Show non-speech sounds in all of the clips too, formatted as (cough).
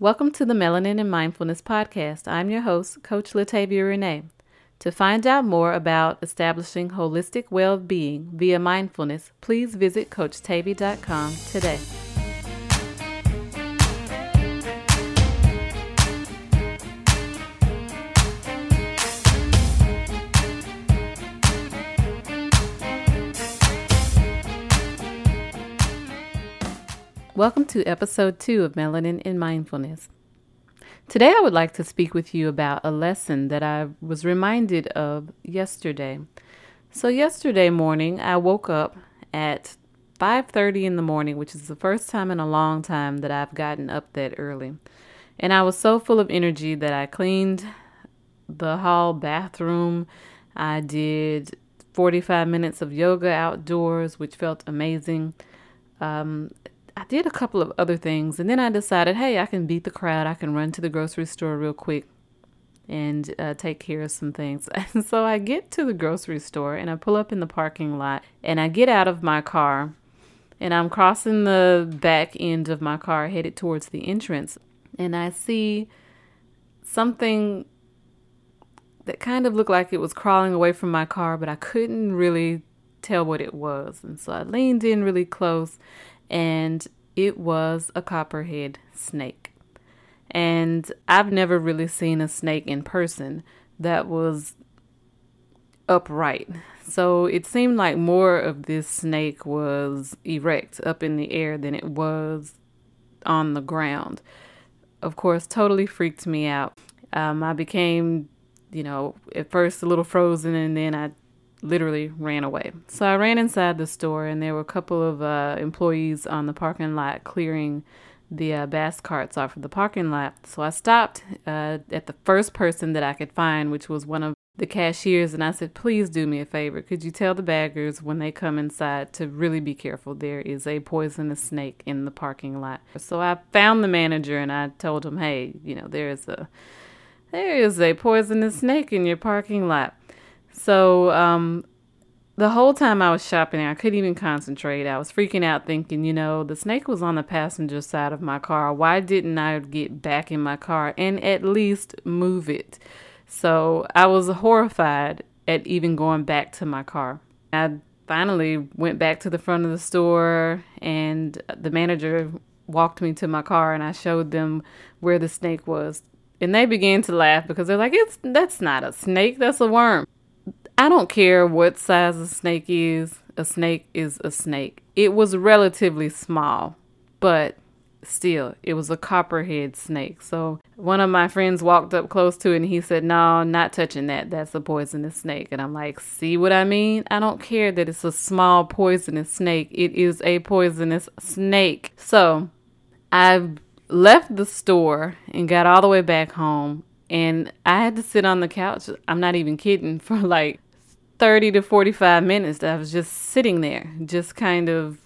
Welcome to the Melanin and Mindfulness Podcast. I'm your host, Coach Latavia Renee. To find out more about establishing holistic well being via mindfulness, please visit CoachTavy.com today. Welcome to episode two of Melanin in Mindfulness. Today, I would like to speak with you about a lesson that I was reminded of yesterday. So, yesterday morning, I woke up at 5:30 in the morning, which is the first time in a long time that I've gotten up that early. And I was so full of energy that I cleaned the hall bathroom. I did 45 minutes of yoga outdoors, which felt amazing. Um, I did a couple of other things and then I decided, hey, I can beat the crowd. I can run to the grocery store real quick and uh, take care of some things. (laughs) And so I get to the grocery store and I pull up in the parking lot and I get out of my car and I'm crossing the back end of my car headed towards the entrance and I see something that kind of looked like it was crawling away from my car, but I couldn't really tell what it was. And so I leaned in really close and it was a copperhead snake. And I've never really seen a snake in person that was upright. So it seemed like more of this snake was erect up in the air than it was on the ground. Of course, totally freaked me out. Um, I became, you know, at first a little frozen and then I literally ran away. So I ran inside the store, and there were a couple of uh, employees on the parking lot clearing the uh, bass carts off of the parking lot. So I stopped uh, at the first person that I could find, which was one of the cashiers, and I said, Please do me a favor. Could you tell the baggers when they come inside to really be careful? There is a poisonous snake in the parking lot. So I found the manager and I told him, Hey, you know, there is a. There is a poisonous snake in your parking lot. So um, the whole time I was shopping, I couldn't even concentrate. I was freaking out, thinking, you know, the snake was on the passenger side of my car. Why didn't I get back in my car and at least move it? So I was horrified at even going back to my car. I finally went back to the front of the store, and the manager walked me to my car, and I showed them where the snake was. And they began to laugh because they're like, "It's that's not a snake, that's a worm." I don't care what size a snake is, a snake is a snake. It was relatively small, but still, it was a copperhead snake. So one of my friends walked up close to it and he said, No, not touching that. That's a poisonous snake. And I'm like, See what I mean? I don't care that it's a small poisonous snake. It is a poisonous snake. So I left the store and got all the way back home. And I had to sit on the couch. I'm not even kidding (laughs) for like 30 to 45 minutes that I was just sitting there, just kind of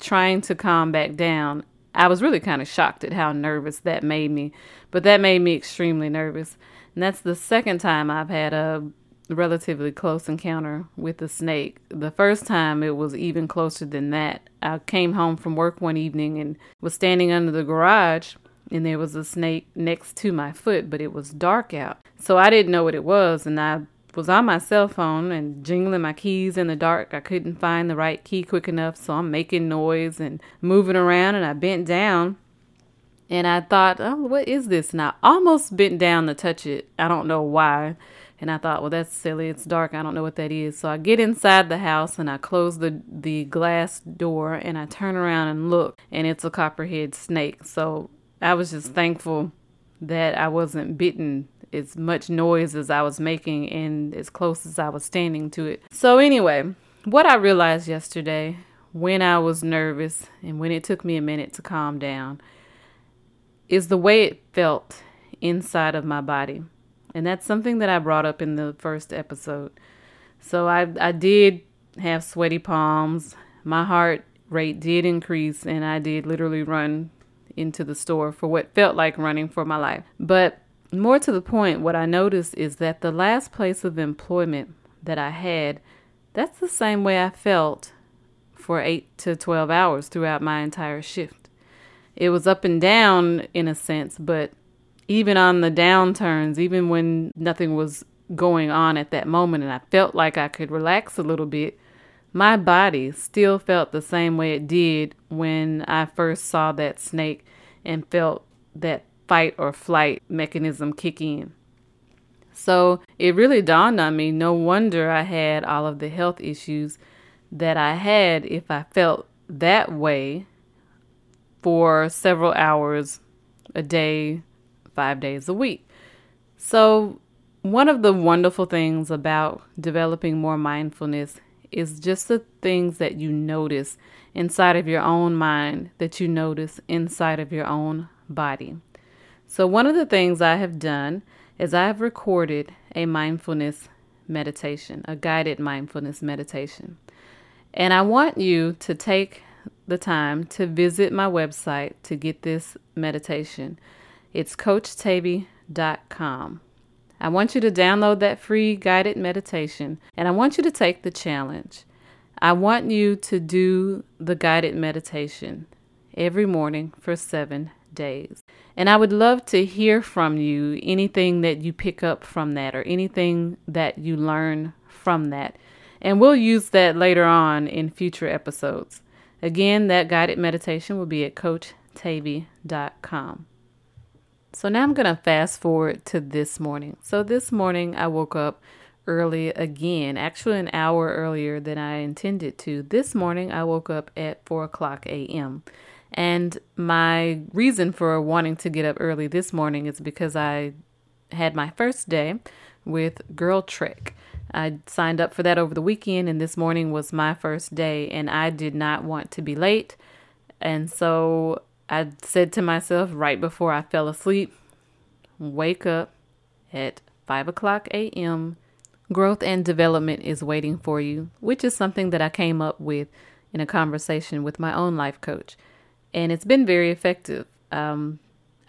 trying to calm back down. I was really kind of shocked at how nervous that made me, but that made me extremely nervous. And that's the second time I've had a relatively close encounter with a snake. The first time it was even closer than that. I came home from work one evening and was standing under the garage and there was a snake next to my foot, but it was dark out. So I didn't know what it was and I was on my cell phone and jingling my keys in the dark. I couldn't find the right key quick enough, so I'm making noise and moving around and I bent down and I thought, "Oh, what is this?" And I almost bent down to touch it. I don't know why. And I thought, "Well, that's silly. It's dark. I don't know what that is." So I get inside the house and I close the the glass door and I turn around and look, and it's a copperhead snake. So I was just thankful that I wasn't bitten as much noise as I was making and as close as I was standing to it. So, anyway, what I realized yesterday when I was nervous and when it took me a minute to calm down is the way it felt inside of my body. And that's something that I brought up in the first episode. So I I did have sweaty palms. My heart rate did increase and I did literally run into the store for what felt like running for my life. But more to the point, what I noticed is that the last place of employment that I had, that's the same way I felt for 8 to 12 hours throughout my entire shift. it was up and down in a sense, but even on the downturns, even when nothing was going on at that moment and I felt like I could relax a little bit, my body still felt the same way it did when I first saw that snake and felt that fight or flight mechanism kick in. So it really dawned on me no wonder I had all of the health issues that I had if I felt that way for several hours a day, five days a week. So, one of the wonderful things about developing more mindfulness is just the things that you notice inside of your own mind that you notice inside of your own body. So, one of the things I have done is I have recorded a mindfulness meditation, a guided mindfulness meditation. And I want you to take the time to visit my website to get this meditation. It's coachtavy.com. I want you to download that free guided meditation and I want you to take the challenge. I want you to do the guided meditation every morning for seven days. And I would love to hear from you anything that you pick up from that or anything that you learn from that. And we'll use that later on in future episodes. Again, that guided meditation will be at coachtavy.com. So now I'm going to fast forward to this morning. So this morning I woke up early again, actually an hour earlier than I intended to. This morning I woke up at 4 o'clock a.m. And my reason for wanting to get up early this morning is because I had my first day with Girl Trek. I signed up for that over the weekend, and this morning was my first day, and I did not want to be late. And so I said to myself right before I fell asleep, wake up at 5 o'clock a.m. Growth and development is waiting for you, which is something that I came up with in a conversation with my own life coach. And it's been very effective. Um,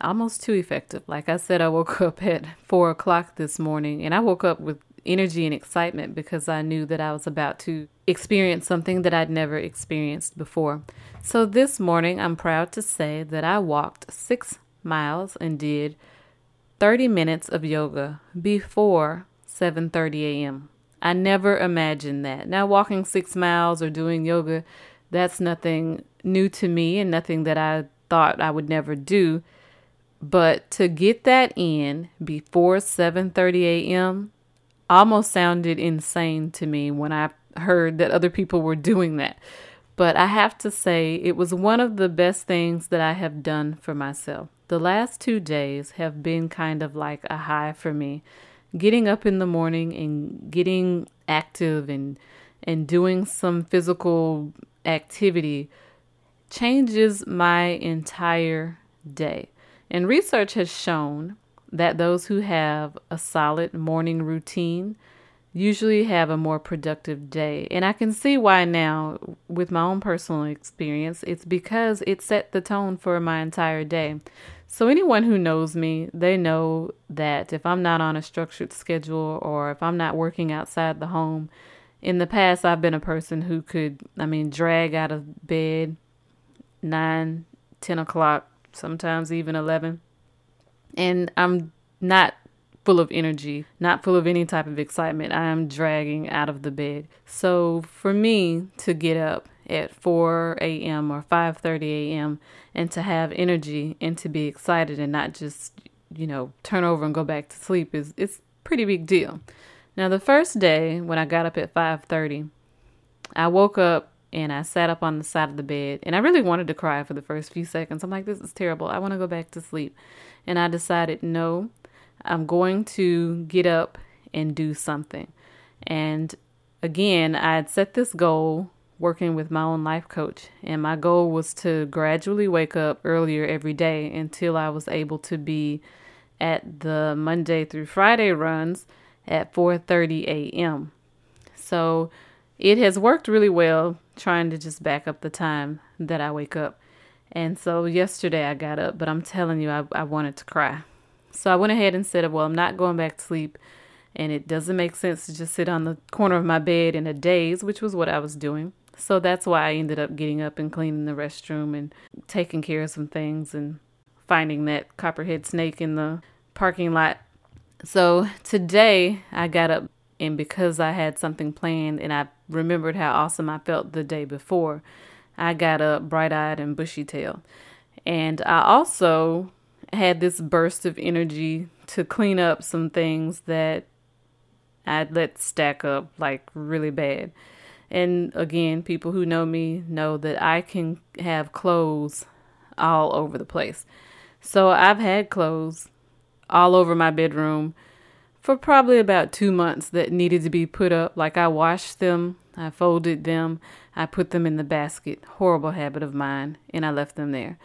almost too effective. Like I said, I woke (laughs) up at four o'clock this morning and I woke up with energy and excitement because I knew that I was about to experience something that I'd never experienced before. So this morning, I'm proud to say that I walked six miles and did 30 minutes of yoga before 7:30 a.m. I never imagined that. Now walking 6 miles or doing yoga, that's nothing new to me and nothing that I thought I would never do. But to get that in before 7:30 a.m almost sounded insane to me when I heard that other people were doing that. But I have to say, it was one of the best things that I have done for myself. The last two days have been kind of like a high for me. Getting up in the morning and getting active and and doing some physical activity changes my entire day. And research has shown that those who have a solid morning routine usually have a more productive day. And I can see why now with my own personal experience. It's because it set the tone for my entire day. So, anyone who knows me, they know that if I'm not on a structured schedule or if I'm not working outside the home, in the past, I've been a person who could, I mean, drag out of bed 9, 10 o'clock, sometimes even 11 and I'm not full of energy, not full of any type of excitement. I am dragging out of the bed. So for me to get up at 4 a.m. or 5:30 a.m. and to have energy and to be excited and not just, you know, turn over and go back to sleep is it's pretty big deal. Now the first day when I got up at 5:30, I woke up and I sat up on the side of the bed and I really wanted to cry for the first few seconds. I'm like this is terrible. I want to go back to sleep and I decided, no, I'm going to get up and do something. And again, I had set this goal working with my own life coach, and my goal was to gradually wake up earlier every day until I was able to be at the Monday through Friday runs at 4:30 a.m. So it has worked really well trying to just back up the time that I wake up. And so yesterday I got up, but I'm telling you, I, I wanted to cry. So I went ahead and said, Well, I'm not going back to sleep. And it doesn't make sense to just sit on the corner of my bed in a daze, which was what I was doing. So that's why I ended up getting up and cleaning the restroom and taking care of some things and finding that copperhead snake in the parking lot. So today I got up and because I had something planned and I remembered how awesome I felt the day before, I got up bright eyed and bushy tailed. And I also had this burst of energy to clean up some things that I'd let stack up like really bad. And again, people who know me know that I can have clothes all over the place. So I've had clothes all over my bedroom for probably about two months that needed to be put up. Like I washed them, I folded them, I put them in the basket. Horrible habit of mine, and I left them there.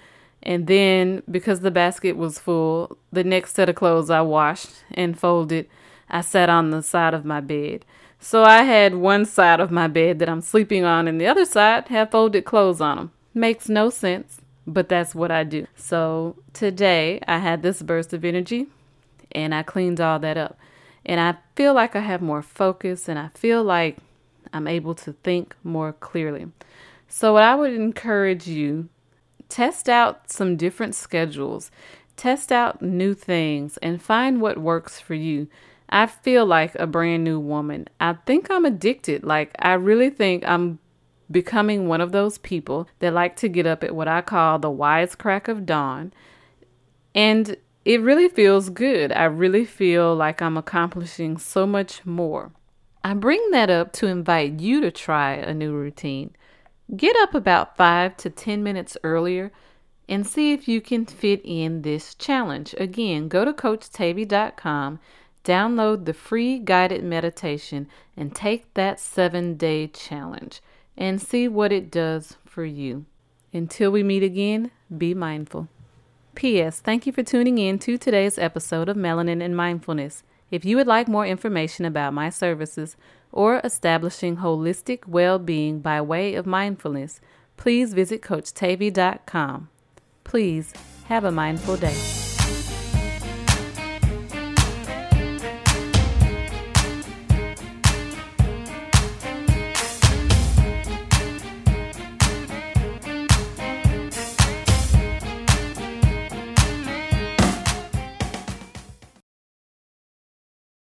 And then, because the basket was full, the next set of clothes I washed and folded, I sat on the side of my bed. So I had one side of my bed that I'm sleeping on, and the other side have folded clothes on them. Makes no sense, but that's what I do. So today I had this burst of energy and I cleaned all that up. And I feel like I have more focus and I feel like I'm able to think more clearly. So, what I would encourage you test out some different schedules, test out new things, and find what works for you. I feel like a brand new woman. I think I'm addicted. Like, I really think I'm becoming one of those people that like to get up at what I call the wise crack of dawn. And it really feels good. I really feel like I'm accomplishing so much more. I bring that up to invite you to try a new routine. Get up about 5 to 10 minutes earlier and see if you can fit in this challenge. Again, go to CoachTavy.com, download the free guided meditation, and take that seven day challenge and see what it does for you. Until we meet again, be mindful. P.S. Thank you for tuning in to today's episode of Melanin and Mindfulness. If you would like more information about my services or establishing holistic well being by way of mindfulness, please visit CoachTavy.com. Please have a mindful day.